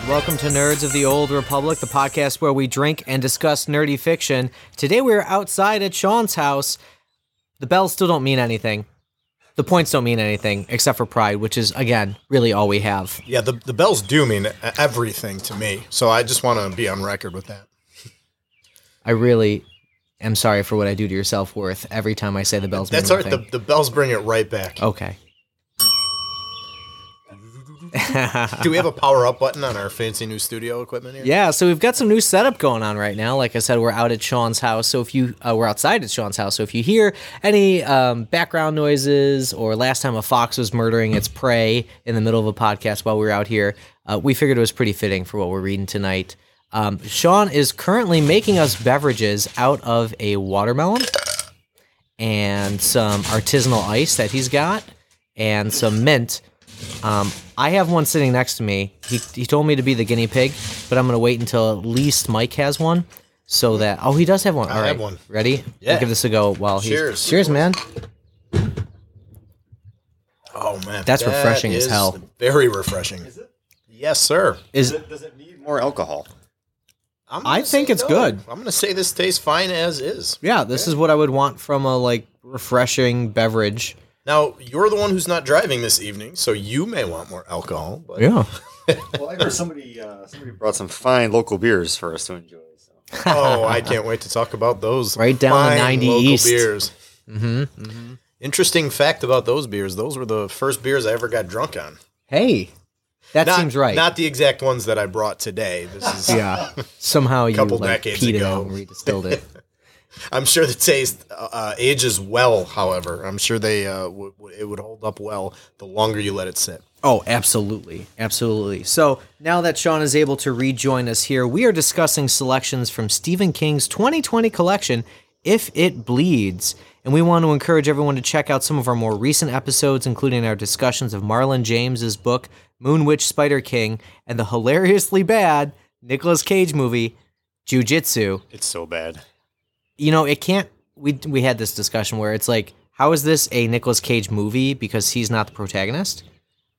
right, welcome to Nerds of the Old Republic, the podcast where we drink and discuss nerdy fiction. Today we're outside at Sean's house. The bells still don't mean anything. The points don't mean anything except for pride, which is again really all we have. Yeah, the, the bells do mean everything to me. So I just want to be on record with that. I really am sorry for what I do to your self worth every time I say the bells. That's mean all right. The, the bells bring it right back. okay. Do we have a power up button on our fancy new studio equipment here? Yeah, so we've got some new setup going on right now. Like I said, we're out at Sean's house. So if you uh, we're outside at Sean's house. So if you hear any um, background noises or last time a fox was murdering its prey in the middle of a podcast while we were out here, uh, we figured it was pretty fitting for what we're reading tonight. Um, Sean is currently making us beverages out of a watermelon and some artisanal ice that he's got and some mint. Um, I have one sitting next to me. He, he told me to be the guinea pig, but I'm going to wait until at least Mike has one so that. Oh, he does have one. All right. have one. Ready? Yeah. We'll give this a go while he's. Cheers. Cheers, man. Oh man, That's that refreshing as hell. Very refreshing. Is it? Yes, sir. Is Does it need more alcohol? I'm I gonna think it's no. good. I'm going to say this tastes fine as is. Yeah, this is what I would want from a like refreshing beverage. Now you're the one who's not driving this evening, so you may want more alcohol. But Yeah. Well, I heard somebody uh, somebody brought some fine local beers for us to enjoy. So. oh, I can't wait to talk about those. Right down the fine 90 local East. beers. Mm-hmm. Interesting fact about those beers: those were the first beers I ever got drunk on. Hey, that Not, seems right. Not the exact ones that I brought today. This is. yeah. Somehow you Couple like decades peed it ago. out and redistilled it. I'm sure the taste uh, uh, ages well. However, I'm sure they uh, w- w- it would hold up well the longer you let it sit. Oh, absolutely. Absolutely. So now that Sean is able to rejoin us here, we are discussing selections from Stephen King's 2020 collection, If It Bleeds. And we want to encourage everyone to check out some of our more recent episodes, including our discussions of Marlon James's book, Moon Witch Spider King, and the hilariously bad Nicolas Cage movie, Jiu Jitsu It's so bad. You know, it can't. We we had this discussion where it's like, how is this a Nicolas Cage movie because he's not the protagonist,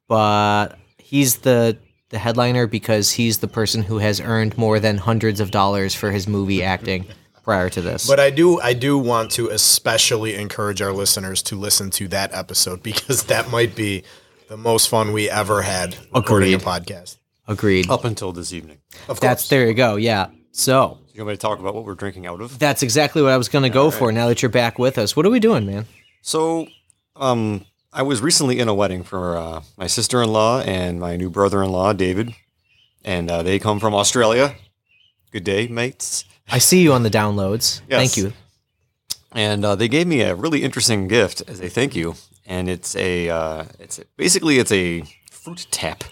but he's the the headliner because he's the person who has earned more than hundreds of dollars for his movie acting prior to this. But I do I do want to especially encourage our listeners to listen to that episode because that might be the most fun we ever had recording a podcast. Agreed. Up until this evening. Of course. That's there you go. Yeah. So You want me to talk about what we're drinking out of? that's exactly what I was going to go for. Now that you're back with us, what are we doing, man? So, um, I was recently in a wedding for uh, my sister-in-law and my new brother-in-law, David, and uh, they come from Australia. Good day, mates. I see you on the downloads. Yes. Thank you. and uh, they gave me a really interesting gift as a thank you. And it's a, uh, it's a, basically it's a fruit tap,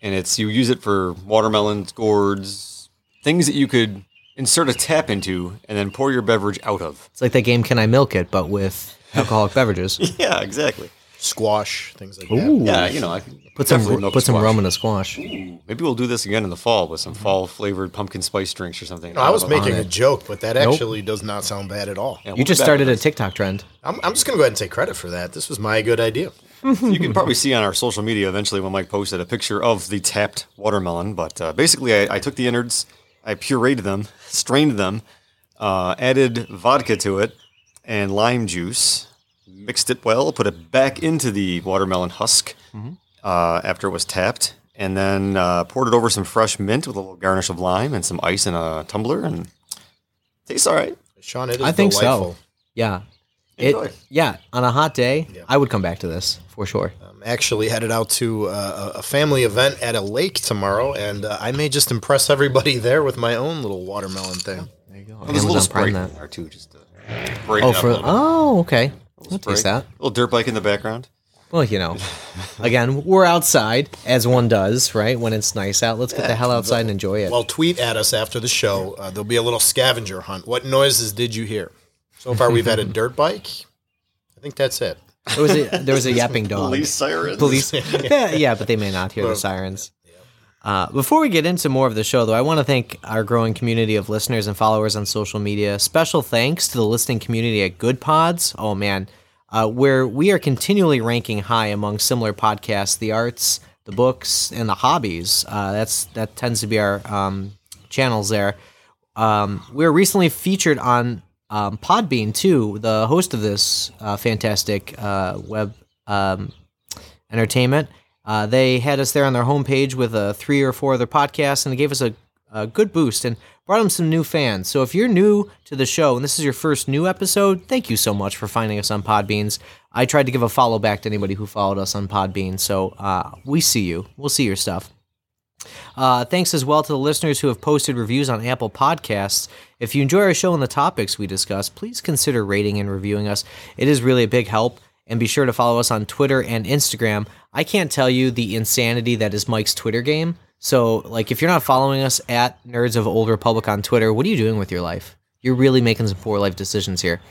and it's you use it for watermelons, gourds, things that you could insert a tap into and then pour your beverage out of. It's like that game Can I Milk It, but with alcoholic beverages. Yeah, exactly. squash things like Ooh. that. Yeah, you know, I can Put some definitely milk put some squash. rum in a squash. Ooh, Maybe we'll do this again in the fall with some fall flavored pumpkin spice drinks or something. No, I was making a joke, but that Nope. actually does not sound bad at all. Yeah, we'll You just started a TikTok trend. I'm, I'm just going to go ahead and take credit for that. This was my good idea. this. You can probably see on our social media eventually when Mike posted a picture of the tapped watermelon. But uh, basically, I, I took the innards, I pureed them, strained them, uh, added vodka to it, and lime juice. Mixed it well, put it back into the watermelon husk uh, after it was tapped, and then uh, poured it over some fresh mint with a little garnish of lime and some ice in a tumbler, and tastes all right. Sean, it is I think delightful. so. Yeah. It, yeah, on a hot day, I would come back to this for sure. I'm actually headed out to uh, a a family event at a lake tomorrow, and uh, I may just impress everybody there with my own little watermelon thing. There you go. Well, there's a little Amazon Sprite Prime in that. there too, just to break Oh, up for a little bit. oh, okay. I'll Sprite. taste that. little dirt bike in the background. Well, you know, again, we're outside as one does, right? When it's nice out, let's get the hell outside and enjoy it. Well, tweet at us after the show. Uh, there'll be a little scavenger hunt. What noises did you hear? So far, we've had a dirt bike. I think that's it. There was a there was a yapping dog. Police sirens. police. yeah, yeah, but they may not hear the sirens. Uh, before we get into more of the show, though, I want to thank our growing community of listeners and followers on social media. Special thanks to the listening community at Goodpods. Oh man, uh, where we are continually ranking high among similar podcasts, the arts, the books, and the hobbies. Uh, that's that tends to be our um, channels there. Um, we were recently featured on um, Podbean too. The host of this uh, fantastic uh, web um, entertainment. Uh, they had us there on their homepage with uh, three or four other podcasts, and they gave us a, a good boost and brought them some new fans. So if you're new to the show and this is your first new episode, thank you so much for finding us on Podbeans. I tried to give a follow back to anybody who followed us on Podbean, so uh, we see you. We'll see your stuff. Uh, thanks as well to the listeners who have posted reviews on Apple Podcasts. If you enjoy our show and the topics we discuss, please consider rating and reviewing us. It is really a big help. And be sure to follow us on Twitter and Instagram. I can't tell you the insanity that is Mike's Twitter game. So, like, if you're not following us at Nerds of Old Republic on Twitter, what are you doing with your life? You're really making some poor life decisions here.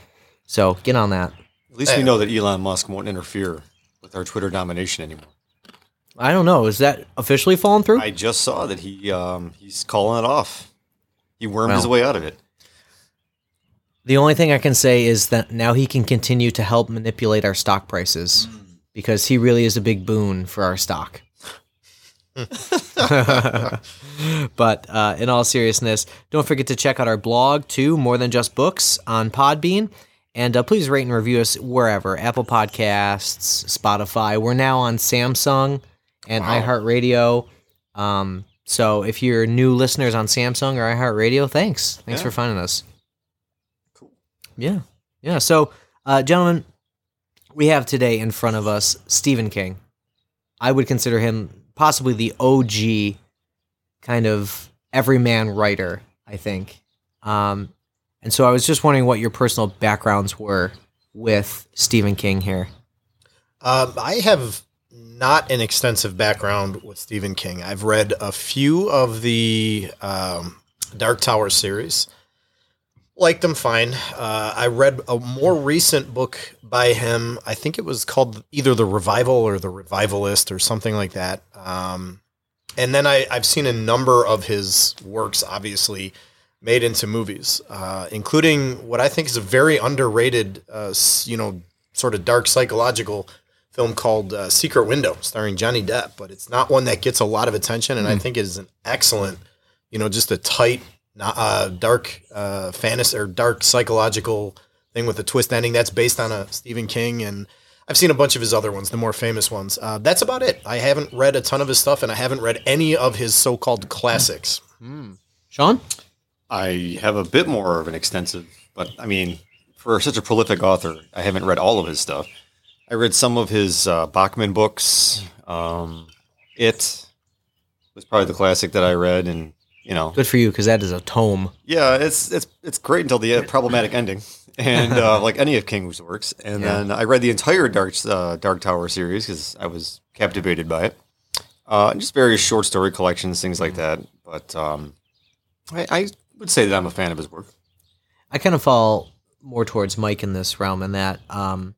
So, get on that. At least we know that Elon Musk won't interfere with our Twitter domination anymore. I don't know. Is that officially fallen through? I just saw that he um, he's calling it off. He wormed his way out of it. The only thing I can say is that now he can continue to help manipulate our stock prices because he really is a big boon for our stock. but uh, in all seriousness, don't forget to check out our blog too, more than just books on Podbean. And uh, please rate and review us wherever Apple Podcasts, Spotify. We're now on Samsung and iHeartRadio. Um, so if you're new listeners on Samsung or iHeartRadio, thanks. Thanks Yeah. for finding us. Cool. Yeah. Yeah. So, uh, gentlemen, we have today in front of us Stephen King. I would consider him possibly the OG kind of everyman writer, I think. Um, and so I was just wondering what your personal backgrounds were with Stephen King here. Um, I have not an extensive background with Stephen King. I've read a few of the um, Dark Tower series. Liked them fine. Uh, I read a more recent book by him. I think it was called either The Revival or The Revivalist or something like that. Um, and then I, I've seen a number of his works, obviously, made into movies, uh, including what I think is a very underrated, uh, you know, sort of dark psychological film called uh, Secret Window, starring Johnny Depp. But it's not one that gets a lot of attention, and I think it is an excellent, you know, just a tight, uh, dark uh, fantasy or dark psychological thing with a twist ending that's based on a Stephen King and. I've seen a bunch of his other ones, the more famous ones. Uh, that's about it. I haven't read a ton of his stuff, and I haven't read any of his so-called classics. Sean? I have a bit more of an extensive, but I mean, for such a prolific author, I haven't read all of his stuff. I read some of his uh, Bachman books. Um, it was probably the classic that I read, and you know, Good for you, because that is a tome. yeah, it's it's it's great until the problematic ending, and uh, like any of King's works. And then I read the entire Dark uh, Dark Tower series because I was captivated by it. Uh, and just various short story collections, things like that. But um, I, I would say that I'm a fan of his work. I kind of fall more towards Mike in this realm, in that um,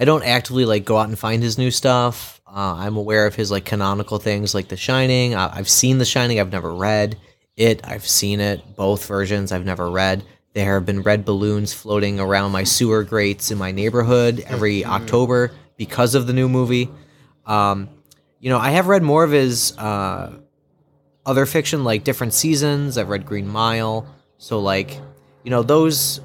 I don't actively like go out and find his new stuff. Uh, I'm aware of his like canonical things, like The Shining. I- I've seen The Shining. I've never read it. I've seen it, both versions. I've never read. There have been red balloons floating around my sewer grates in my neighborhood every October because of the new movie. Um, you know, I have read more of his uh, other fiction, like different seasons. I've read Green Mile. So, like, you know, those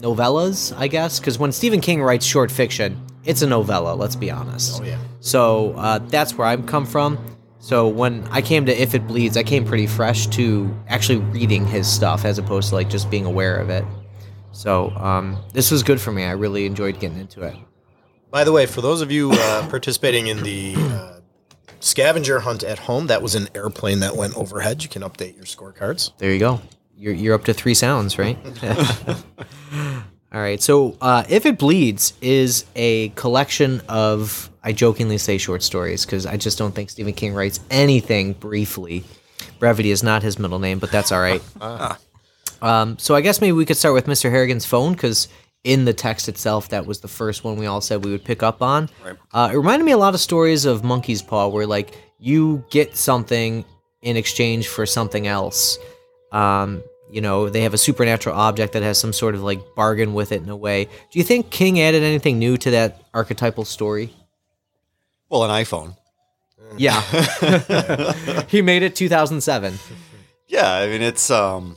novellas, I guess, because when Stephen King writes short fiction, it's a novella. Let's be honest. Oh yeah. So uh, that's where I've come from. So when I came to If It Bleeds, I came pretty fresh to actually reading his stuff as opposed to like just being aware of it. So um, this was good for me. I really enjoyed getting into it. By the way, for those of you uh, participating in the uh, scavenger hunt at home, that was an airplane that went overhead. You can update your scorecards. There you go. You're, you're up to three sounds, right? All right. So, uh, If It Bleeds is a collection of, I jokingly say short stories because I just don't think Stephen King writes anything briefly. Brevity is not his middle name, but that's all right. um, so, I guess maybe we could start with Mr. Harrigan's phone because in the text itself, that was the first one we all said we would pick up on. Right. Uh, it reminded me a lot of stories of Monkey's Paw where, like, you get something in exchange for something else. Um, you know, they have a supernatural object that has some sort of like bargain with it in a way. Do you think King added anything new to that archetypal story? Well, an iPhone. Yeah. he made it 2007. Yeah, I mean it's um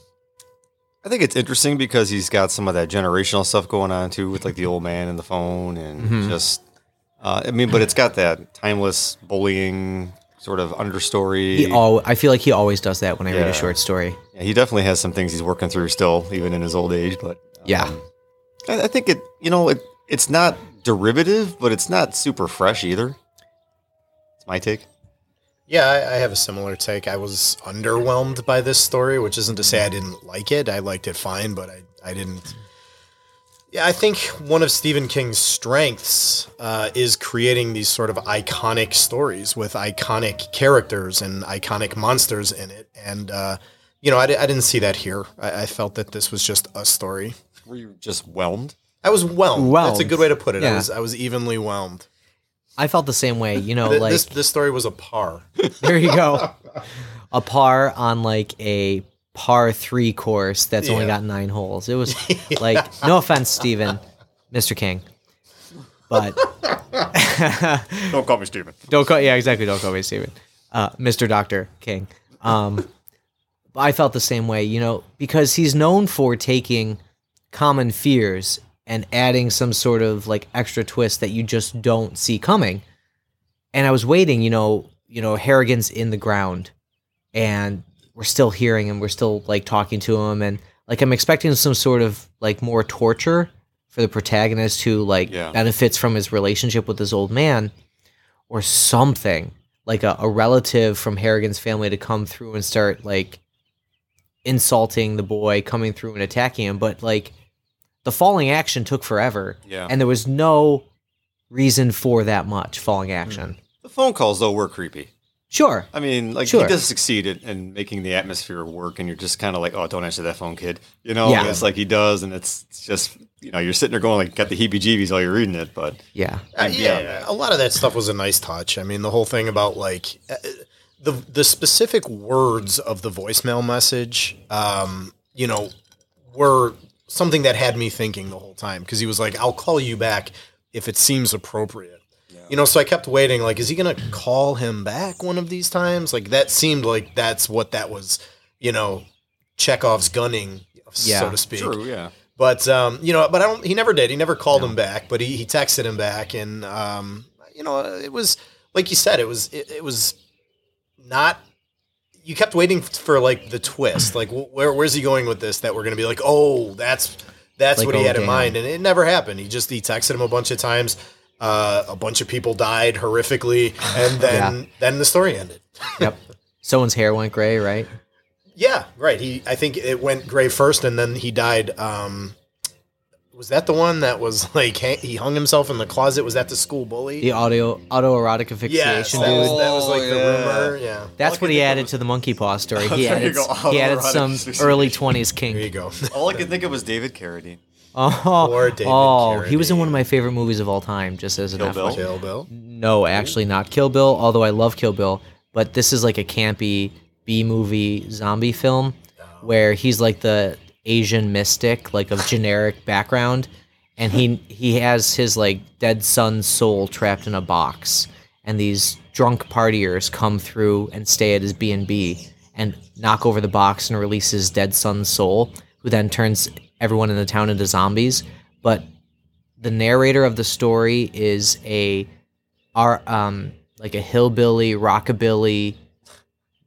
I think it's interesting because he's got some of that generational stuff going on too with like the old man and the phone and just uh, I mean but it's got that timeless bullying sort of understory. He al- I feel like he always does that when I read a short story. Yeah, he definitely has some things he's working through still even in his old age, but um, Yeah. I, I think it you know it it's not derivative, but it's not super fresh either. It's my take. Yeah, I, I have a similar take. I was underwhelmed by this story, which isn't to say I didn't like it. I liked it fine, but I, I didn't. Yeah, I think one of Stephen King's strengths uh, is creating these sort of iconic stories with iconic characters and iconic monsters in it. And, uh, you know, I, I didn't see that here. I, I felt that this was just a story. Were you just whelmed? I was whelmed. That's a good way to put it. I Yeah. was I was evenly whelmed. I felt the same way. You know, Th- like this this story was a par. there you go, a par on like a par three course that's only Yeah. got nine holes. It was like no offense, Steven, Mr. King, but Don't call me Steven. don't call yeah exactly don't call me Steven, uh, Mr. Doctor King. Um, I felt the same way. You know, because he's known for taking common fears and adding some sort of like extra twist that you just don't see coming. And I was waiting, you know, you know, Harrigan's in the ground and we're still hearing him, we're still like talking to him and like I'm expecting some sort of like more torture for the protagonist who like Yeah. benefits from his relationship with this old man or something like a, a relative from Harrigan's family to come through and start like insulting the boy coming through and attacking him but like the falling action took forever Yeah. and there was no reason for that much falling action The phone calls though were creepy. sure I mean, like Sure. he does succeed in, in making the atmosphere work, and you're just kind of like, oh, don't answer that phone, kid. You know, Yeah. it's like he does, and it's, it's just you know, you're sitting there going like, got the heebie-jeebies while you're reading it, but yeah Uh, Yeah. yeah, a lot of that stuff was a nice touch. I mean, the whole thing about like uh, the the specific words of the voicemail message, um, you know, were something that had me thinking the whole time because he was like, "I'll call you back if it seems appropriate." You know, so I kept waiting. Like, is he gonna call him back one of these times? Like, that seemed like that's what that was. You know, Chekhov's gunning, Yeah. so to speak. true, yeah. But um, you know, but I don't. He never did. He never called him back. But he, he texted him back, and um, you know, it was like you said. It was it, it was not. You kept waiting for like the twist. Like, where where's he going with this? That we're gonna be like, oh, that's that's Like, what he oh, had in mind, and it never happened. He just he texted him a bunch of times. Uh, a bunch of people died horrifically, and then Yeah. then the story ended. yep someone's hair went gray right Yeah, right. He, I think it went gray first, and then he died. Um, was that the one that was like ha- he hung himself in the closet? Was that the school bully? the audio autoerotic yes, asphyxiation that dude was, that was like Oh, the yeah. rumor. Yeah, that's what he added was- to the monkey paw story he added go, some he added some early 20s there you kink go. All I could think of was David Carradine. oh, Or David oh he was in one of my favorite movies of all time just as an Kill FYI. Bill? Kill Bill. No, actually not Kill Bill, although I love Kill Bill, but this is like a campy B movie zombie film oh. where he's like the Asian mystic, like of generic background, and he he has his like dead son's soul trapped in a box, and these drunk partiers come through and stay at his B and B and knock over the box and release his dead son's soul, who then turns everyone in the town into zombies. But the narrator of the story is a are um like a hillbilly rockabilly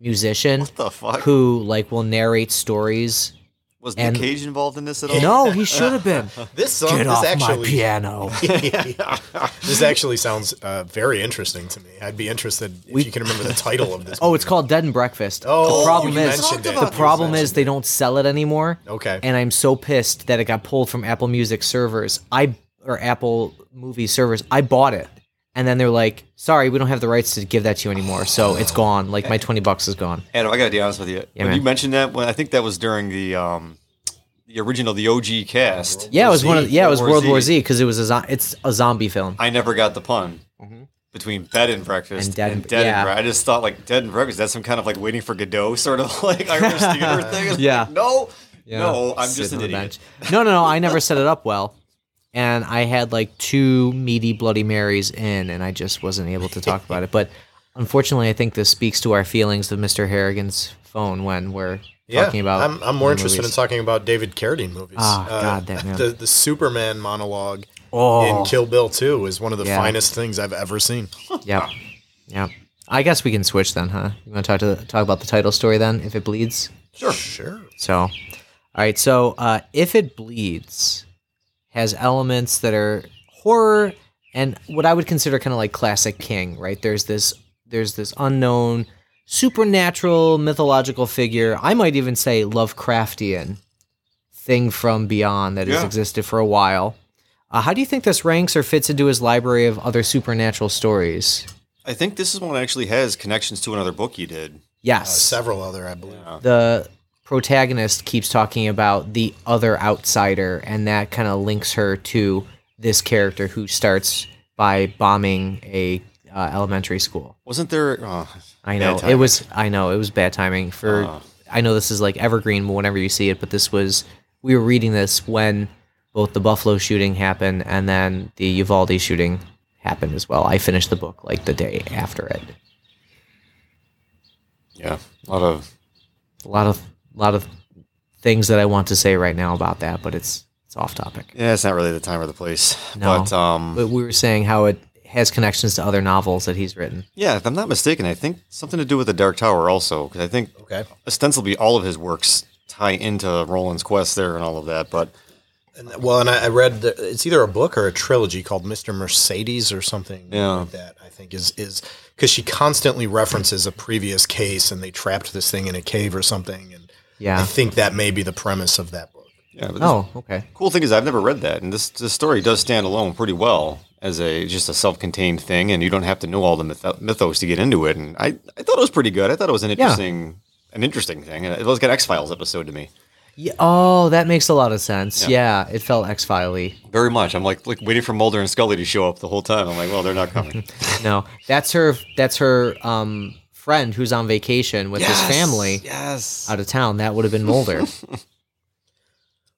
musician What the fuck? who like will narrate stories. Was Nick and- Cage involved in this at all? No, he should have been. This song, Get this off my actually, piano. this actually sounds uh, very interesting to me. I'd be interested if you can remember the title of this. Oh, it's called Dead and Breakfast. Oh, the problem you is mentioned it. the problem is they don't sell it anymore. Okay. And I'm so pissed that it got pulled from Apple Music servers. I or Apple movie servers. I bought it. And then they're like, "Sorry, we don't have the rights to give that to you anymore." So it's gone. Like my 20 bucks is gone. Adam, I gotta be honest with you. when man. you mentioned that, when I think that was during the um, the original, the OG cast. Yeah, it was one of Z, yeah, it was World War World War Z. Z because it was a zo- it's a zombie film. I never got the pun between bed and breakfast And dead and- dead yeah. and breakfast. I just thought like dead and breakfast. That's some kind of like waiting for Godot sort of like Irish theater thing. It's Yeah. like, no, Yeah. no, I'm just Sitting an the idiot. bench. No, no, no. I never set it up well, and I had like two meaty Bloody Marys in, and I just wasn't able to talk about it. But Unfortunately, I think this speaks to our feelings of Mr. Harrigan's phone when we're Yeah, talking about. I'm, I'm more interested movies. in talking about David Carradine movies. Uh, Ah, God damn it. The the Superman monologue Oh. in Kill Bill 2 is one of the Yeah. finest things I've ever seen. Yep. Yep. I guess we can switch then, huh? You want to talk to talk about the title story then, if it bleeds. Sure, sure. So, all right. So, uh, if it bleeds, has elements that are horror and what I would consider kind of like classic King. Right? There's this there's this unknown supernatural mythological figure. I might even say Lovecraftian thing from beyond that has existed for a while. Uh, how do you think this ranks or fits into his library of other supernatural stories? I think this is one that actually has connections to another book you did. Yes. Uh, several other, I believe. the protagonist keeps talking about the other outsider, and that kind of links her to this character who starts by bombing a uh, elementary school. Wasn't there? Oh, I know it was. I know it was bad timing for. Uh. I know this is like evergreen whenever you see it, but this was. We were reading this when both the Buffalo shooting happened and then the Uvalde shooting happened as well. I finished the book like the day after it. Yeah, a lot of A lot of lot of things that I want to say right now about that, but it's it's off topic. yeah. It's not really the time or the place. No. But um, But we were saying how it has connections to other novels that he's written. yeah, if I'm not mistaken, I think something to do with the Dark Tower also, because I think Okay. ostensibly all of his works tie into Roland's quest there and all of that. But And, well, and I, I read that it's either a book or a trilogy called Mr. Mercedes or something Yeah. like that. I think is is because she constantly references a previous case and they trapped this thing in a cave or something. And Yeah. I think that may be the premise of that book. yeah, but this Oh, okay. cool thing is I've never read that, and this this story does stand alone pretty well as a just a self-contained thing, and you don't have to know all the myth- mythos to get into it. And I, I thought it was pretty good. I thought it was an interesting an interesting thing. It was like an X Files episode to me, Yeah, oh, that makes a lot of sense. Yeah, it felt X Filey. very much. I'm like like waiting for Mulder and Scully to show up the whole time. I'm like, well, they're not coming. No, that's her. That's her um, friend who's on vacation with his family Yes. out of town. That would have been Mulder.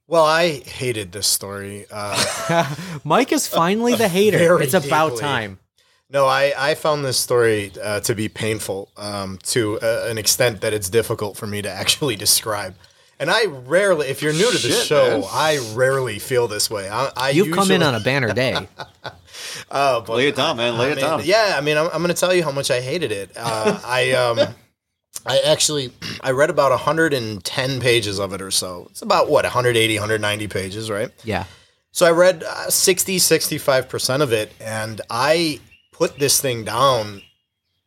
Well, I hated this story. Uh, Mike is finally the hater. Very It's about deeply. time. no, I, I found this story uh, to be painful um, to uh, an extent that it's difficult for me to actually describe. And I rarely, if you're new to the Shit, show, man. I rarely feel this way. I, I You've come in on a banner day. Oh, but Lay it down, man. Lay I it mean, down. Yeah, I mean, I'm, I'm going to tell you how much I hated it. Uh, I um, I actually I read about 110 pages of it or so. It's about what 180, 190 pages, right? Yeah. So I read uh, 60, 65% of it, and I put this thing down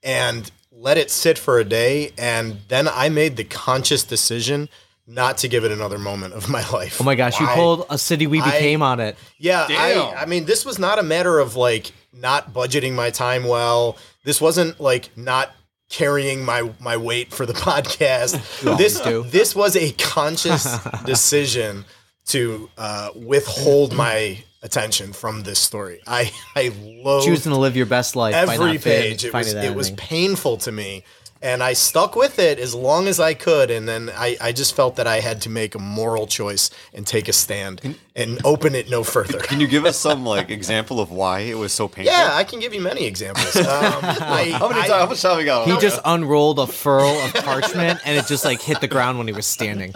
and let it sit for a day, and then I made the conscious decision not to give it another moment of my life. Oh my gosh, you Why? pulled a city we I- became on it. Yeah, Damn. I I mean this was not a matter of like not budgeting my time well. This wasn't like not carrying my my weight for the podcast. this do. this was a conscious decision to uh, withhold my attention from this story. I I loathed Choosing to live your best life by every not fin- page. It was finding that it was painful to me, and I stuck with it as long as I could. And then I I just felt that I had to make a moral choice and take a stand and open it no further. Can you give us some like example of why it was so painful? Yeah, I can give you many examples. Um, I, How many times? How much time we got? He just unrolled a furl of parchment and it just like hit the ground when he was standing.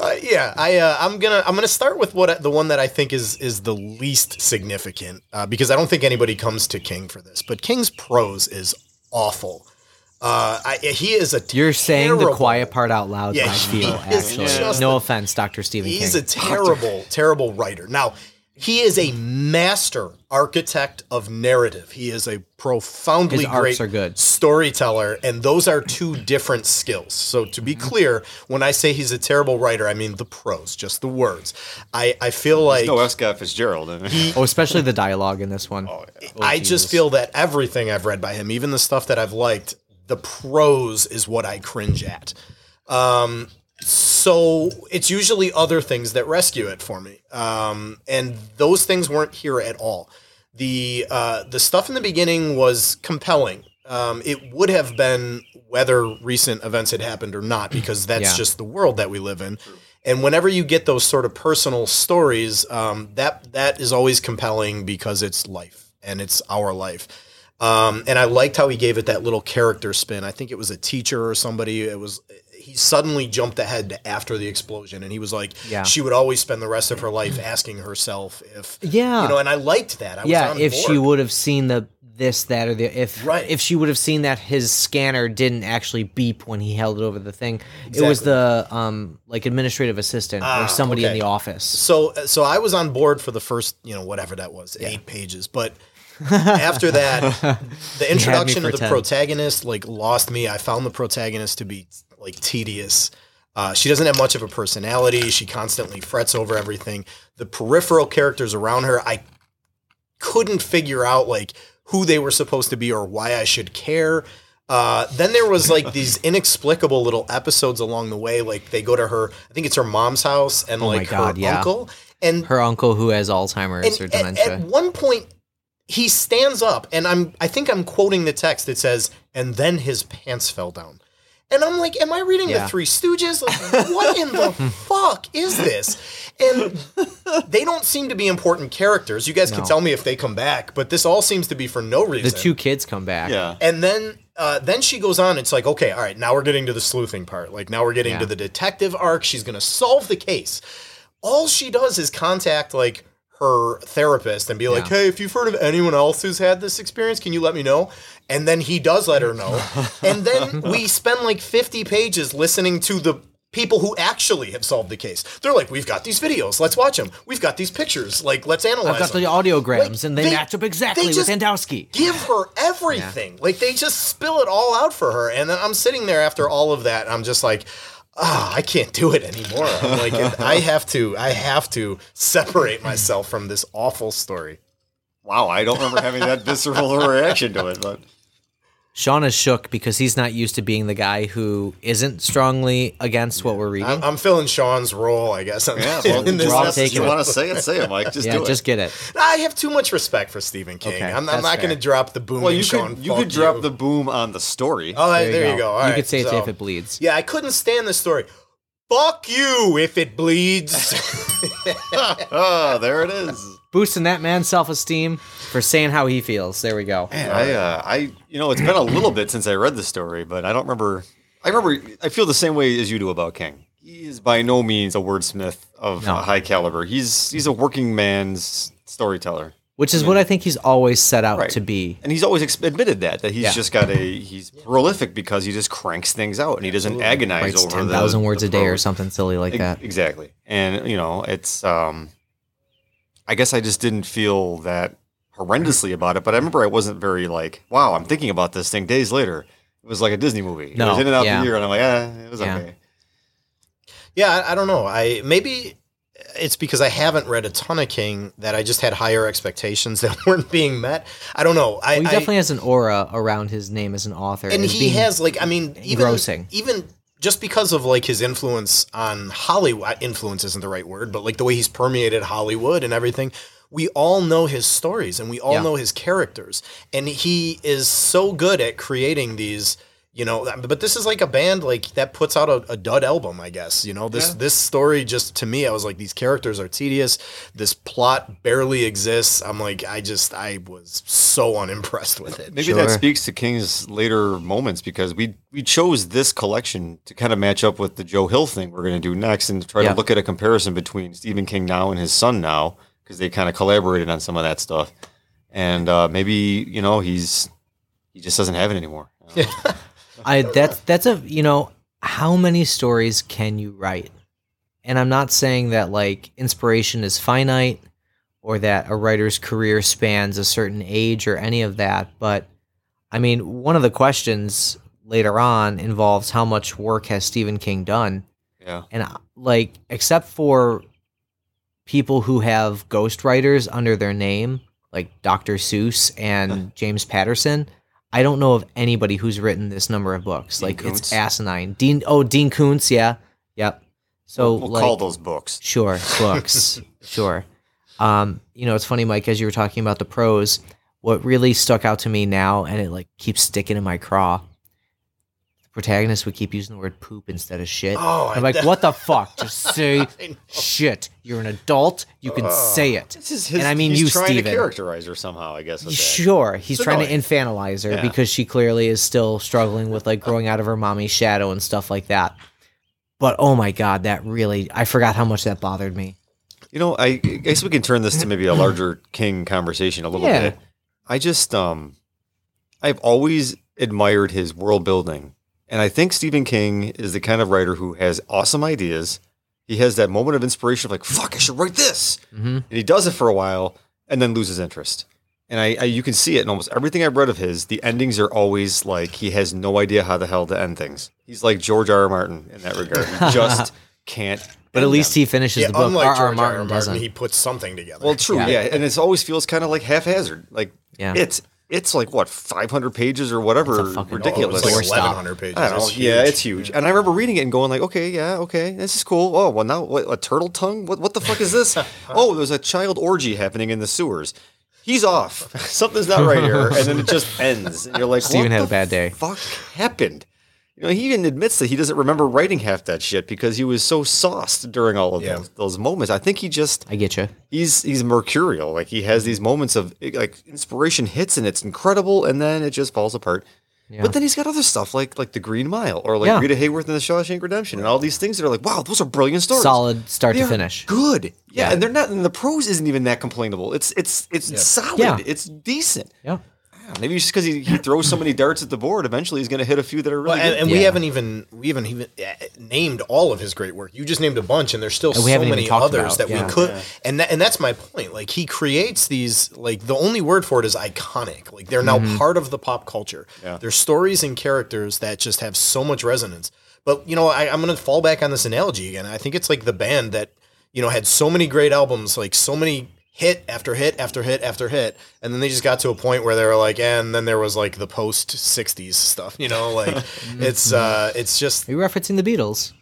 Uh, yeah, I uh, I'm gonna I'm gonna start with what the one that I think is is the least significant uh, because I don't think anybody comes to King for this, but King's prose is awful. Uh, I, he is a You're saying the quiet part out loud, Yeah, I feel, he is actually. just No a- offense, Dr. Stephen He's King. a terrible, terrible writer. Now, he is a master architect of narrative. He is a profoundly His great are good. storyteller, and those are two different skills. So, to be clear, when I say he's a terrible writer, I mean the prose, just the words. I, I feel like no F. Scott Fitzgerald. I mean, oh, especially the dialogue in this one. Oh, I Jesus. just feel that everything I've read by him, even the stuff that I've liked, the prose is what I cringe at. Um, so it's usually other things that rescue it for me, um, and those things weren't here at all. The uh, the stuff in the beginning was compelling. Um, it would have been whether recent events had happened or not, because that's Yeah. just the world that we live in. And whenever you get those sort of personal stories, um, that that is always compelling because it's life and it's our life. Um, and I liked how he gave it that little character spin. I think it was a teacher or somebody. It was he suddenly jumped ahead to after the explosion, and he was like, Yeah. she would always spend the rest of her life asking herself if, Yeah. you know. And I liked that. I yeah, if she would have seen the this, that, or the if Right. if she would have seen that his scanner didn't actually beep when he held it over the thing. It was the um like administrative assistant Ah, or somebody in the office. So so I was on board for the first, you know, whatever that was, eight pages. But after that, the introduction of the 10. protagonist like lost me. I found the protagonist to be like tedious. Uh, she doesn't have much of a personality. She constantly frets over everything. The peripheral characters around her, I couldn't figure out like who they were supposed to be or why I should care. Uh, then there was like these inexplicable little episodes along the way. Like they go to her, I think it's her mom's house, and Oh like God, her yeah. uncle, and Her uncle who has Alzheimer's or and at, dementia. at one point he stands up and i'm i think i'm quoting the text it says and then his pants fell down and i'm like am i reading Yeah. the three stooges like what in the fuck is this and they don't seem to be important characters you guys can tell me if they come back but this all seems to be for no reason the two kids come back. Yeah. and then uh, then she goes on. It's like, okay, all right, now we're getting to the sleuthing part. Like now we're getting Yeah. to the detective arc. She's gonna solve the case. All she does is contact like her therapist and be like, Yeah. hey, if you've heard of anyone else who's had this experience, can you let me know? And then he does let her know. and then we spend like 50 pages listening to the people who actually have solved the case. They're like, we've got these videos, let's watch them. We've got these pictures, like let's analyze them. I've got them. the audiograms Like, and they, they- match up exactly they with just- Andowski. give her everything. Like they just spill it all out for her. And then I'm sitting there after all of that, and I'm just like, ah, I can't do it anymore. I'm like, I have to, I have to separate myself from this awful story. Wow, I don't remember having that visceral reaction to it, but Sean is shook because he's not used to being the guy who isn't strongly against what we're reading. I'm, I'm filling Sean's role, I guess. yeah, well, in this we're all episode. taking you want to say it, say it, Mike. Just yeah, do it. just get it. I have too much respect for Stephen King. Okay, I'm, I'm not going to drop the boom. well, you Sean, could you fuck could drop you. the boom on the story. Oh, there, you go. All you right, could say it if it bleeds. Yeah, I couldn't stand the story. Fuck you if it bleeds. Ah, there it is. Boosting that man's self esteem for saying how he feels. There we go. Man, I, uh, I, you know, it's been a little bit since I read the story, but I don't remember. I remember. I feel the same way as you do about King. He is by no means a wordsmith of No. high caliber. He's he's a working man's storyteller, Which is what I think he's always set out Right. to be. and he's always ex- admitted that that he's Yeah. just got a he's prolific because he just cranks things out and he doesn't agonize Writes over ten the- words the a day or something silly like Ex- that. Exactly. And you know, it's um I guess I just didn't feel that horrendously about it, but I remember I wasn't very like, wow, I'm thinking about this thing days later. It was like a Disney movie. No, it was in and out yeah. the year and I'm like, ah, it was Yeah. okay. Yeah, I, I don't know. I maybe it's because I haven't read a ton of King that I just had higher expectations that weren't being met. I don't know. I, Well, he I- definitely has an aura around his name as an author, and as he being- has like I mean even engrossing. even just because of like his influence on Hollywood. Uh, influence isn't the right word, but like the way he's permeated Hollywood and everything. We all know his stories and we all Yeah. know his characters, and he is so good at creating these. You know, but this is like a band like that puts out a, a dud album, I guess. You know, this Yeah. this story just to me, I was like, these characters are tedious. This plot barely exists. I'm like, I just, I was so unimpressed with it. Maybe that speaks to King's later moments because we we chose this collection to kind of match up with the Joe Hill thing we're going to do next and try Yeah. to look at a comparison between Stephen King now and his son now because they kind of collaborated on some of that stuff. And uh, maybe you know he's he just doesn't have it anymore. Uh, I that's that's a you know how many stories can you write? And I'm not saying that like inspiration is finite or that a writer's career spans a certain age or any of that, but I mean, one of the questions later on involves how much work has Stephen King done? yeah. And like except for people who have ghostwriters under their name, like Dr. Seuss and James Patterson, I don't know of anybody who's written this number of books. Dean like Koontz. it's asinine. Dean oh Dean Koontz, yeah. Yep. So we'll like call those books. Sure, books. sure. Um, you know, it's funny, Mike, as you were talking about the prose, what really stuck out to me now, and it like keeps sticking in my craw. Protagonist would keep using the word poop instead of shit. Oh, I'm I- like, what the fuck? Just say shit. You're an adult. You can say it. This is his, and I mean, he's you, trying Steven. to characterize her somehow, I guess. Sure, he's It's trying to infantilize her Yeah. because she clearly is still struggling with like growing out of her mommy's shadow and stuff like that. But oh my god, that really I forgot how much that bothered me. You know, I, I guess we can turn this to maybe a larger King conversation a little Yeah. bit. I just, um, I've always admired his world building, and I think Stephen King is the kind of writer who has awesome ideas. He has that moment of inspiration of like, "Fuck, I should write this," hmm and he does it for a while, and then loses interest. And I, I, you can see it in almost everything I've read of his. The endings are always like he has no idea how the hell to end things. He's like George R. R. Martin in that regard. He just can't. But at least them. he finishes Yeah, the book. unlike R. R. George R. R. Martin Martin, doesn't. he puts something together. Well, true, Yeah. yeah, and it always feels kind of like haphazard. Like Yeah. it's it's like what 500 pages or whatever, It's a fucking- ridiculous. Oh, it was like Doorstop. 1100 pages. I don't know. It's Yeah, it's huge. And I remember reading it and going like, okay, yeah, okay, this is cool. Oh, well now what, a turtle tongue? What what the fuck is this? oh, there's a child orgy happening in the sewers. He's off. Something's not right here, and then it just ends. And you're like, Steven what had the a bad day. Fuck happened. You know, he even admits that he doesn't remember writing half that shit because he was so sauced during all of Yeah. those, those moments. I think he just I get you. he's he's mercurial. Like he has these moments of eh, like inspiration hits and it's incredible, and then it just falls apart. Yeah. But then he's got other stuff like like the Green Mile or like Yeah. Rita Hayworth in the Shawshank Redemption and all these things that are like, wow, those are brilliant stories. Solid start to They're finish. Good. Yeah, Yeah. and they're not and the prose isn't even that complainable. It's it's it's solid. Yeah. It's decent. Yeah. Maybe just because he, he throws so many darts at the board, eventually he's going to hit a few that are really Well, and, good. and we Yeah. haven't even we haven't even uh, named all of his great work. You just named a bunch, and there's still we so haven't even many talked others about, that yeah. we could. And that, and that's my point. Like he creates these. Like the only word for it is iconic. Like they're now Mm-hmm. part of the pop culture. Yeah. There's stories and characters that just have so much resonance. But you know, I, I'm going to fall back on this analogy again. I think it's like the band that you know had so many great albums, like so many hit after hit after hit after hit, and then they just got to a point where they were like, and then there was like the post '60s stuff. You know, like it's uh, it's just Are you referencing the Beatles?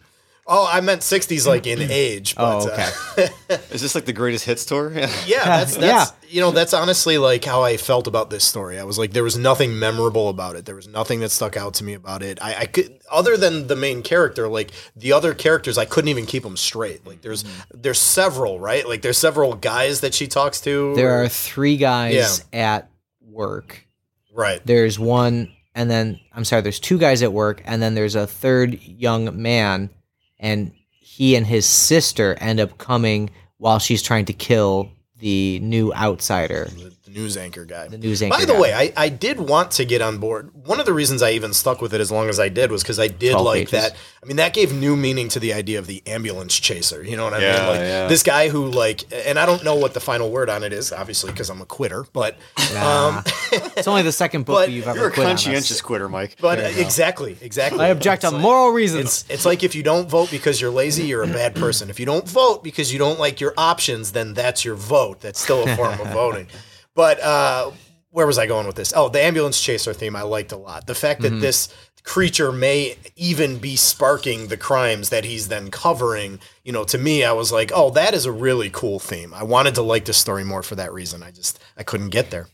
Oh, I meant '60s, like in age. But, Oh, okay. Uh, Is this like the greatest hits tour? Yeah. yeah, that's Yeah. you know that's honestly like how I felt about this story. I was like, there was nothing memorable about it. There was nothing that stuck out to me about it. I, I could, other than the main character, like the other characters, I couldn't even keep them straight. Like there's there's several, right? Like there's several guys that she talks to. There are three guys at work. right. There's one, and then I'm sorry. There's two guys at work, and then there's a third young man, and he and his sister end up coming while she's trying to kill the new outsider, The, the news anchor guy. the news anchor. By the guy. way, I, I did want to get on board. One of the reasons I even stuck with it as long as I did was because I did like pages. that. I mean, that gave new meaning to the idea of the ambulance chaser. You know what I Yeah, mean? Like yeah. this guy who like, and I don't know what the final word on it is, obviously, because I'm a quitter. But, um, it's only the second book But you've ever You're a quit on us. conscientious quitter, Mike. but exactly, exactly. I object on like- moral reasons. It's it's like if you don't vote because you're lazy, you're a bad person. If you don't vote because you don't like your options, then that's your vote. That's still a form of voting. But uh, where was I going with this? Oh, the ambulance chaser theme I liked a lot. The fact that this creature may even be sparking the crimes that he's then covering, you know, to me I was like, "Oh, that is a really cool theme." I wanted to like this story more for that reason. I just I couldn't get there.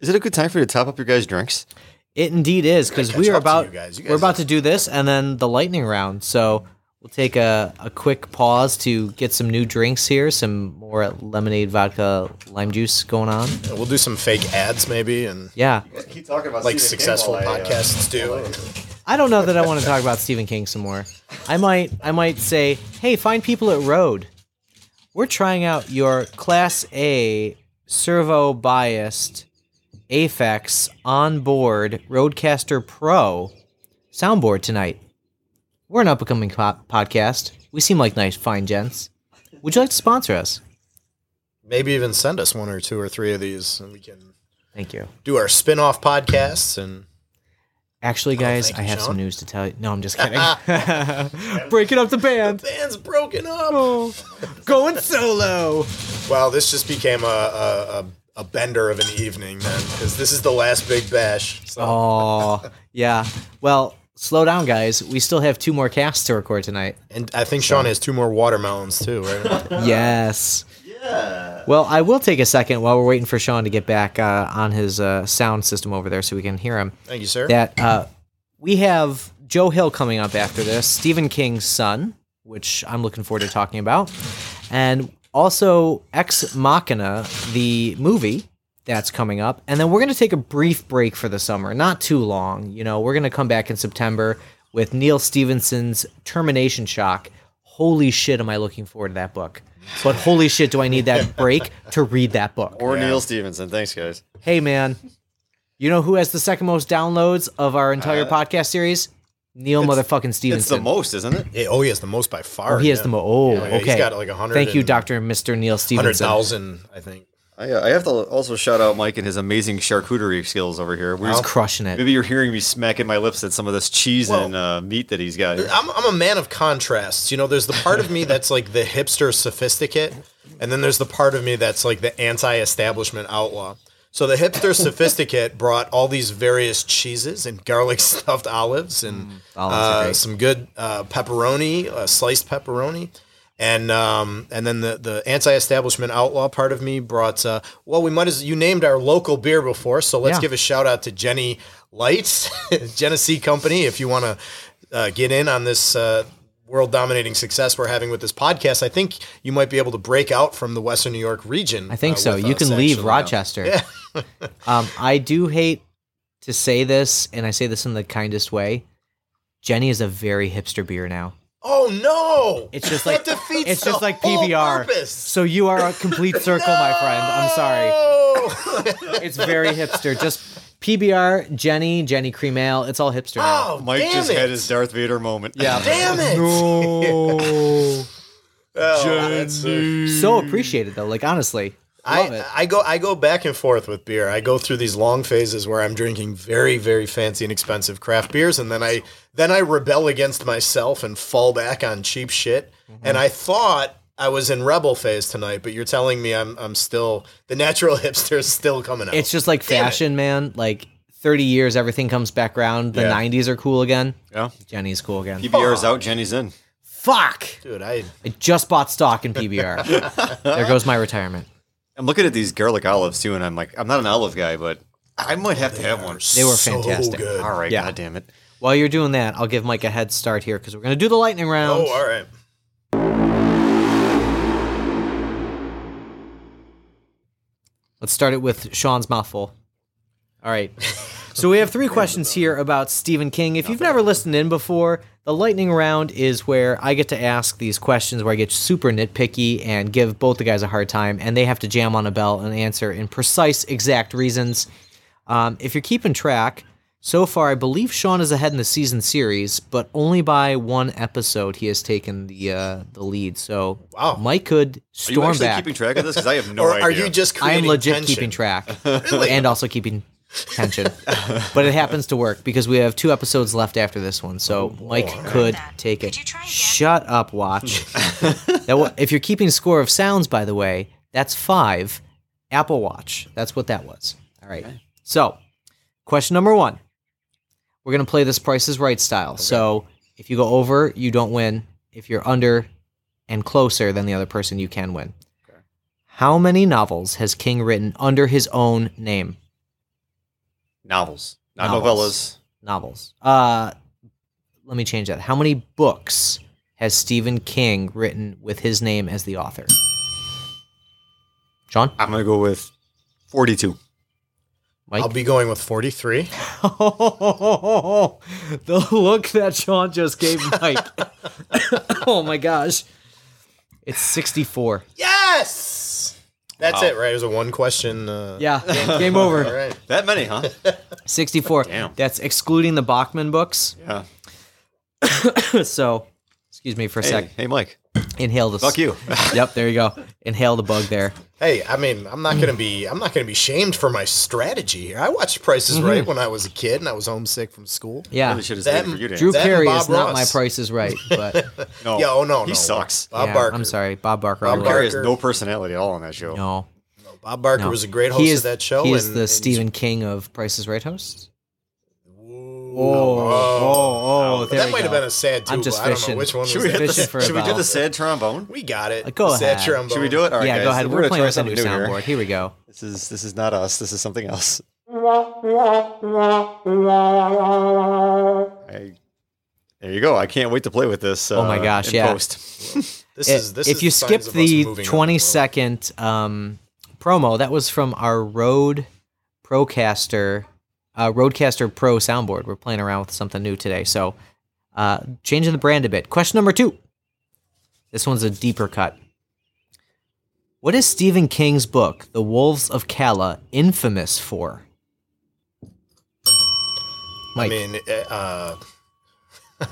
Is it a good time for you to top up your guys' drinks? It indeed is because we are about you guys. You we're about to do this and then the lightning round. So we'll take a, a quick pause to get some new drinks here, some more lemonade, vodka, lime juice going on. We'll do some fake ads maybe and Yeah, Keep talking about like successful uh, podcasts do. I don't know that I want to talk about Stephen King some more. I might I might say, hey, find people at Rode. We're trying out your Class A servo biased Aphex onboard RODECaster Pro soundboard tonight. We're an up and coming po- podcast. We seem like nice, fine gents. Would you like to sponsor us? maybe even send us one or two or three of these and we can Thank you. do our spin-off podcasts and Actually, oh, guys, thank I you, have Sean. some news to tell you. No, I'm just kidding. Breaking up the band. band's broken up Oh, going solo. well this just became a, a, a, a bender of an evening then because this is the last big bash so Oh, yeah. Well, slow down, guys. We still have two more casts to record tonight. and i think sean has two more watermelons too right Yes. Yeah. Well, I will take a second while we're waiting for Sean to get back uh, on his uh, sound system over there so we can hear him. thank you sir That uh, we have Joe Hill coming up after this, Stephen King's son, which I'm looking forward to talking about, and also Ex Machina, the movie that's coming up. And then we're going to take a brief break for the summer, not too long. You know, we're going to come back in September with Neal Stephenson's Termination Shock. Holy shit, am I looking forward to that book? But holy shit, do I need that break to read that book? Or Neal Stephenson. Thanks, guys. Hey, man, you know who has the second most downloads of our entire Uh, podcast series? Neal motherfucking Stephenson. It's the most, isn't it? Yeah, oh, he has the most by far. Oh, he has yeah. the most. Oh, Yeah, okay. He's got like a hundred. Thank you, Doctor and Mister Neal Hundred Stephenson. thousand, I think. I, uh, I have to also shout out Mike and his amazing charcuterie skills over here. We're He's crushing it. Maybe you're hearing me smacking my lips at some of this cheese Well- and uh, meat that he's got. here. I'm, I'm a man of contrasts. You know, there's the part of me that's like the hipster sophisticate, and then there's the part of me that's like the anti-establishment outlaw. So the hipster sophisticate brought all these various cheeses and garlic stuffed olives and olives uh, some good uh, pepperoni, uh, sliced pepperoni. And um, and then the, the anti-establishment outlaw part of me brought uh, well we might as you named our local beer before so let's Yeah. give a shout out to Genny Lights Genesee Company if you want to uh, get in on this uh, world dominating success we're having with this podcast I think you might be able to break out from the Western New York region I think uh, so. You can leave. Rochester. Yeah. um, I do hate to say this, and I say this in the kindest way. Genny is a very hipster beer now. Oh no! It's just like defeats it's just like PBR. purpose. So you are a complete circle, my friend. I'm sorry. It's very hipster. Just PBR, Genny, Genny Cream Ale. It's all hipster Oh, now. oh, Mike damn just it. had his Darth Vader moment. Yeah. Damn it! No. Oh, that's, so appreciated though. Like honestly, love I, it. I go I go back and forth with beer. I go through these long phases where I'm drinking very very fancy and expensive craft beers, and then I then I rebel against myself and fall back on cheap shit. Mm-hmm. And I thought I was in rebel phase tonight, but you're telling me I'm I'm still the natural hipster is still coming out. It's just like Damn it. fashion, man. Like 30 years, everything comes back around. The Yeah. 90s are cool again. Yeah. Genny's cool again. PBR is out, Genny's in. Fuck! dude. I I just bought stock in PBR. there goes my retirement. I'm looking at these garlic olives too, and I'm like, I'm not an olive guy, but I might have to have one. They were so fantastic. good. All right, Yeah. god damn it. While you're doing that, I'll give Mike a head start here because we're going to do the lightning round. Oh, all right. Let's start it with Sean's mouthful. All right. So we have three questions here about Stephen King. If you've never listened in before, the lightning round is where I get to ask these questions where I get super nitpicky and give both the guys a hard time, and they have to jam on a bell and answer in precise, exact reasons. Um, if you're keeping track, so far I believe Sean is ahead in the season series, but only by one episode he has taken the uh, the lead. So Wow. Mike could storm back. Are you actually back. keeping track of this? Because I have no or idea. are you just I am legit tension? keeping track Really? and also keeping tension. but it happens to work because we have two episodes left after this one. So Mike could take it. Could you try again? Shut up, watch. that if you're keeping score of sounds, by the way, that's five. Apple Watch. That's what that was. All right. So, question number one. We're gonna play this Price is Right style. So if you go over, you don't win. If you're under and closer than the other person, you can win. How many novels has King written under his own name? novels, not Novels. novellas? Novels. Uh, let me change that. How many books has Stephen King written with his name as the author? John? I'm gonna go with 42. Mike? I'll be going with 43. the look that Sean just gave Mike. oh my gosh. It's 64. Yes! That's it, right? It was a one question. Uh, Yeah, game over. All right. That many, huh? 64. Damn. That's excluding the Bachman books. yeah. so, excuse me for a Hey, sec. hey, Mike. Inhale the. Fuck you. Yep, there you go. Inhale the bug there. Hey, I mean, I'm not gonna be I'm not gonna be shamed for my strategy here. I watched Prices Mm-hmm. Right when I was a kid and I was homesick from school. Yeah. Really should have That- for you to Drew answer. That and Carey is not my Ross. price is right, but No. Yeah, oh no, He no. sucks. Bob yeah, Barker. I'm sorry, Bob Barker. Bob I Carey has Barker. no personality at all on that show. No, Bob Barker no. was a great host he is, of that show. He is and- the and- Stephen King of Price is Right hosts. Oh, oh, But that might have been a sad I'm tuba. just I don't fishing. know which one was Should we, that. hit Fishing the, for a should we do the sad trombone? We got it. Go The sad ahead. trombone. Should we do it? All right, yeah, guys. go ahead. We're, We're, gonna playing with a new something here. soundboard. Here we go. This is this is not us. This is something else. I, there you go. I can't wait to play with this. Oh my uh, gosh, in yeah. Post. This It- is this if is you signs skip the moving up 20 the world. second um, promo, that was from our Rode Procaster, uh, RODECaster Pro soundboard. We're playing around with something new today. So, uh, changing the brand a bit. Question number two. This one's a deeper cut. What is Stephen King's book, The Wolves of Calla, infamous for? I mean, uh,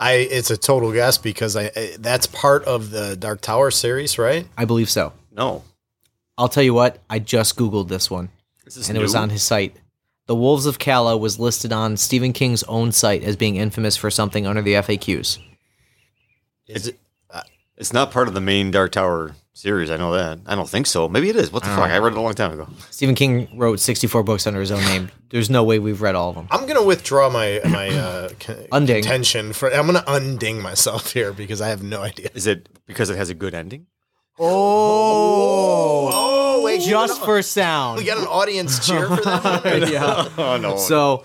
I it's a total guess because I, I that's part of the Dark Tower series, right? I believe so. No. I'll tell you what, I just Googled this one. This is and it was on his site. The Wolves of Calla was listed on Stephen King's own site as being infamous for something under the FAQs. Is it? It's not part of the main Dark Tower series. I know that. I don't think so. Maybe it is. What the fuck? I read it a long time ago. Stephen King wrote 64 books under his own name. There's no way we've read all of them. I'm gonna withdraw my my uh, Unding. contention for. I'm gonna unding myself here because I have no idea. Is it because it has a good ending? Oh, Oh wait, you just for sound. we got an audience cheer for that. yeah. Oh no. So,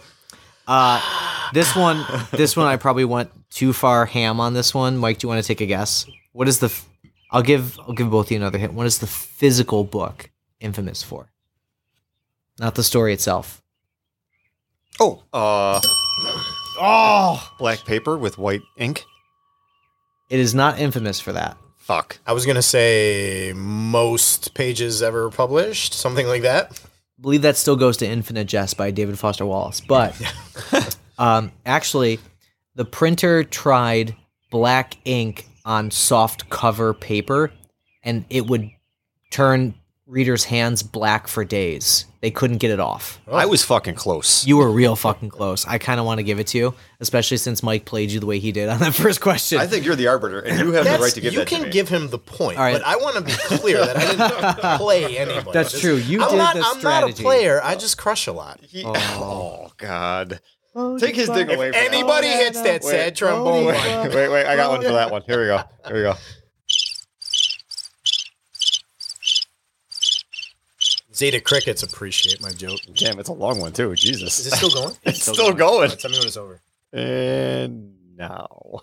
uh, this one, this one, I probably went too far ham on this one. Mike, do you want to take a guess? What is the? f- I'll give I'll give both of you another hint. What is the physical book infamous for? Not the story itself. oh, uh, Oh, black paper with white ink. it is not infamous for that. Fuck. I was gonna say most pages ever published, something like that. I believe that still goes to Infinite Jest by David Foster Wallace. But um, actually, the printer tried black ink on soft cover paper, and it would turn readers' hands black for days. They couldn't get it off. Oh. I was fucking close. You were real fucking close. I kind of want to give it to you, especially since Mike played you the way he did on that first question. I think you're the arbiter, and you have the right to give you that can to me. give him the point, All right. but I want to be clear that I didn't play anybody. That's This- true. You I'm did not, the I'm not a strategy. player. I just crush a lot. He- oh. God. Take his dick away from Anybody him. hits that sad trombone Wait, wait, wait, I got one for that one. Here we go. Here we go. Zeta crickets appreciate my joke. Damn, it's a long one too. Jesus. Is it still going? It's still going. Tell me when it's over. And now. All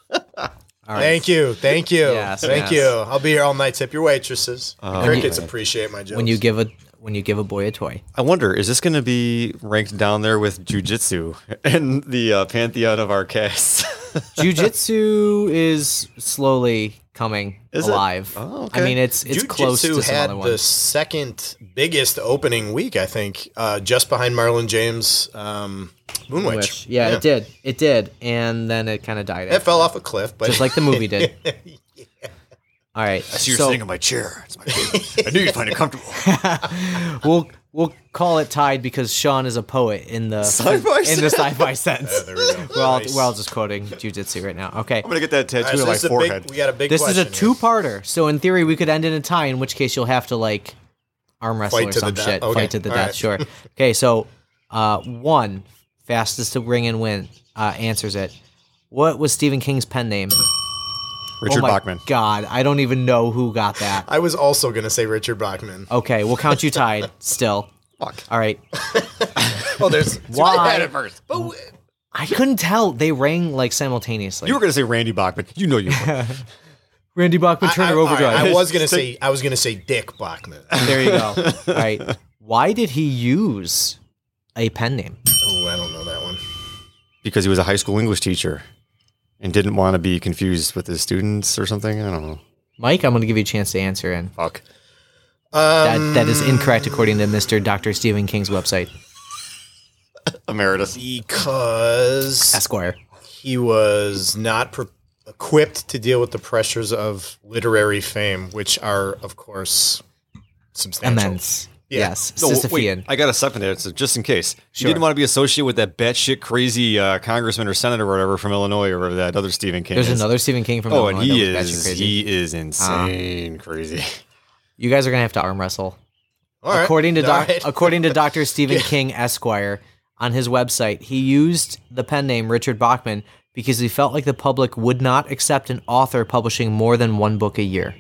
right. Thank you, thank you, Yes, thank yes. you. I'll be here all night. Tip your waitresses. Oh, crickets man. appreciate my jokes. When you give a when you give a boy a toy. I wonder, is this going to be ranked down there with jujitsu in the uh, pantheon of our casts? Jiu-Jitsu is slowly coming Is it? alive. Oh, I mean, it's it's close Jiu-Jitsu to some had other the second biggest opening week, I think, uh, just behind Marlon James' um, Moon Witch. Which, yeah, it did, it did, and then it kind of died. It after fell off a cliff, but just like the movie did. All right, I see you're so sitting in my chair. It's my. I knew you'd find it comfortable. we'll we'll call it tied because Sean is a poet in the Sci-fi in the sense. sci-fi sense. there we go. We're all Nice. we're all just quoting jujitsu right now. Okay, I'm going to get that All tattoo right, so on my this is a forehead. big, we got a big this is a question here. two-parter. So in theory, we could end in a tie. In which case, you'll have to like arm wrestle Fight or to the some death. shit. Okay, Fight to the all death. right. Sure. Okay. So uh, one fastest to ring and win uh, answers it. What was Stephen King's pen name? Richard oh my Bachman. God, I don't even know who got that. I was also going to say Richard Bachman. Okay, we'll count you tied. Still. Fuck. All right. Oh, there's Why? I had it first. But w- I couldn't tell. They rang like simultaneously. You were going to say Randy Bachman. You know you were. Randy Bachman, I, Turner I- all right, Overdrive. I was going to say I was going to say Dick Bachman. there you go. All right. Why did he use a pen name? Oh, I don't know that one. because he was a high school English teacher and didn't want to be confused with his students or something. I don't know. Mike, I'm going to give you a chance to answer And Fuck. That, Um, that is incorrect according to Mr. Dr. Stephen King's website, Emeritus. because Esquire. he was not pre- equipped to deal with the pressures of literary fame, which are, of course, substantial. Immense. Yeah. Yes. No, Sisyphean. wait, I got a second answer just in case. Sure. didn't want to be associated with that batshit crazy uh, congressman or senator or whatever from Illinois or whatever that other Stephen King There's is. another Stephen King from Oh, Illinois and he that was batshit is crazy. he is insane crazy. You guys are going to have to arm wrestle. Right. According to doc- right. according to Dr. Stephen King Esquire on his website, he used the pen name Richard Bachman because he felt like the public would not accept an author publishing more than one book a year.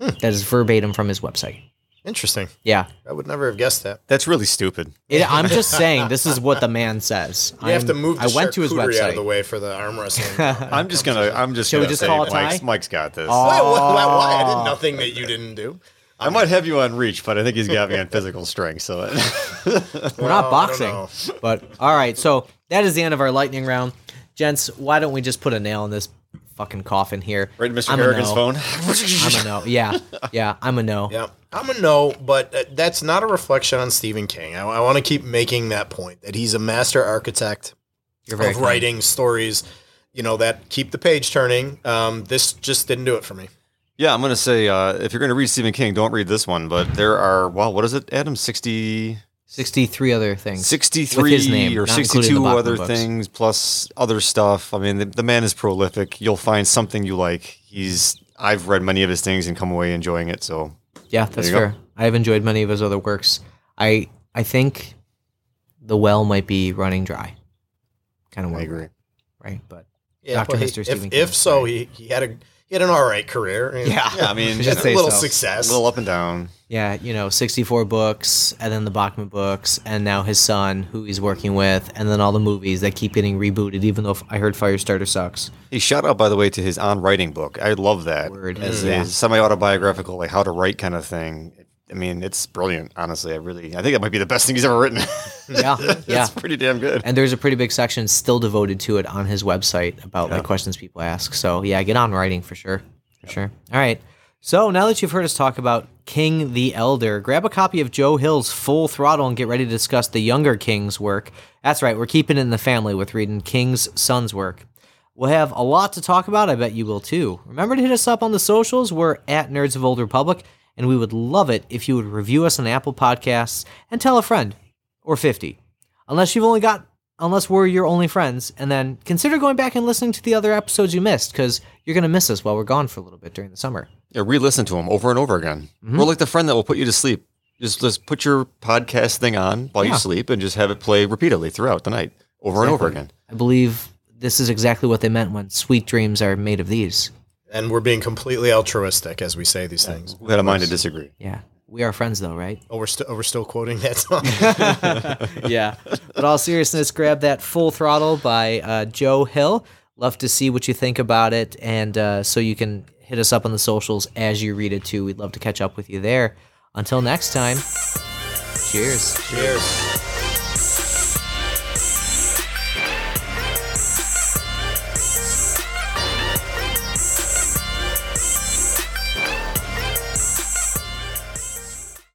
Hmm. That is verbatim from his website. Interesting. Yeah. I would never have guessed that. That's really stupid. It, I'm just saying, this is what the man says. You have I'm- to move the I went to his charcuterie out of the way for the arm wrestling. I'm just gonna. I'm just Shall gonna just say call it Mike's. Mike's got this. Why, why, why, why? I did nothing that you didn't do. I might have you on reach, but I think he's got me on physical strength. So We're not Well, don't boxing. But all right, so that is the end of our lightning round. Gents, why don't we just put a nail in this fucking coffin here? right, Mr. I'm Harrigan's no. phone. I'm a no. Yeah. Yeah, I'm a no. Yeah, I'm a no, but uh, that's not a reflection on Stephen King. I, I want to keep making that point that he's a master architect of kind. writing stories, you know, that keep the page turning. Um, this just didn't do it for me. Yeah, I'm gonna say uh, if you're gonna read Stephen King, don't read this one. But there are well, what is it, Adam? 60, 63 other things. 63 With his name, or not including the 62 other books. things plus other stuff. I mean, the, the man is prolific. You'll find something you like. He's I've read many of his things and come away enjoying it. So Yeah, that's you go. fair. I have enjoyed many of his other works. I I think the well might be running dry. Kind of I agree. right? But Yeah, Dr. but he- Mr. if, King, if so, he, he had a he had an all right career. yeah, Yeah, I mean, Should a little so. a success. little up and down. Yeah, you know, 64 books, and then the Bachman books, and now his son, who he's working with, and then all the movies that keep getting rebooted, even though I heard Firestarter sucks. He shout out, by the way, to his on writing book. I love that Word. as Mm. Yeah. a semi autobiographical, like how to write kind of thing. I mean, it's brilliant. Honestly, I really, I think that might be the best thing he's ever written. Yeah, yeah. it's pretty damn good. And there's a pretty big section still devoted to it on his website about like questions people ask. So yeah, get on writing for sure. For sure. All right. So now that you've heard us talk about King the Elder, grab a copy of Joe Hill's Full Throttle and get ready to discuss the younger King's work. That's right, we're keeping it in the family with reading King's son's work. We'll have a lot to talk about. I bet you will too. Remember to hit us up on the socials. We're at Nerds of Old Republic, and we would love it if you would review us on Apple Podcasts and tell a friend or 50. Unless you've only got, unless we're your only friends, and then consider going back and listening to the other episodes you missed because you're going to miss us while we're gone for a little bit during the summer. Yeah, re-listen to them over and over again. Mm-hmm. We're like the friend that will put you to sleep. Just just put your podcast thing on while Yeah. you sleep and just have it play repeatedly throughout the night, over and over again. I believe this is exactly what they meant when sweet dreams are made of these. And we're being completely altruistic as we say these things. Who had a mind to disagree? Yeah. We are friends though, right? Oh, we're still we're still quoting that song. yeah. But all seriousness, grab that Full Throttle by uh, Joe Hill. Love to see what you think about it, and uh, so you can hit us up on the socials as you read it too. We'd love to catch up with you there. Until next time, cheers. Cheers.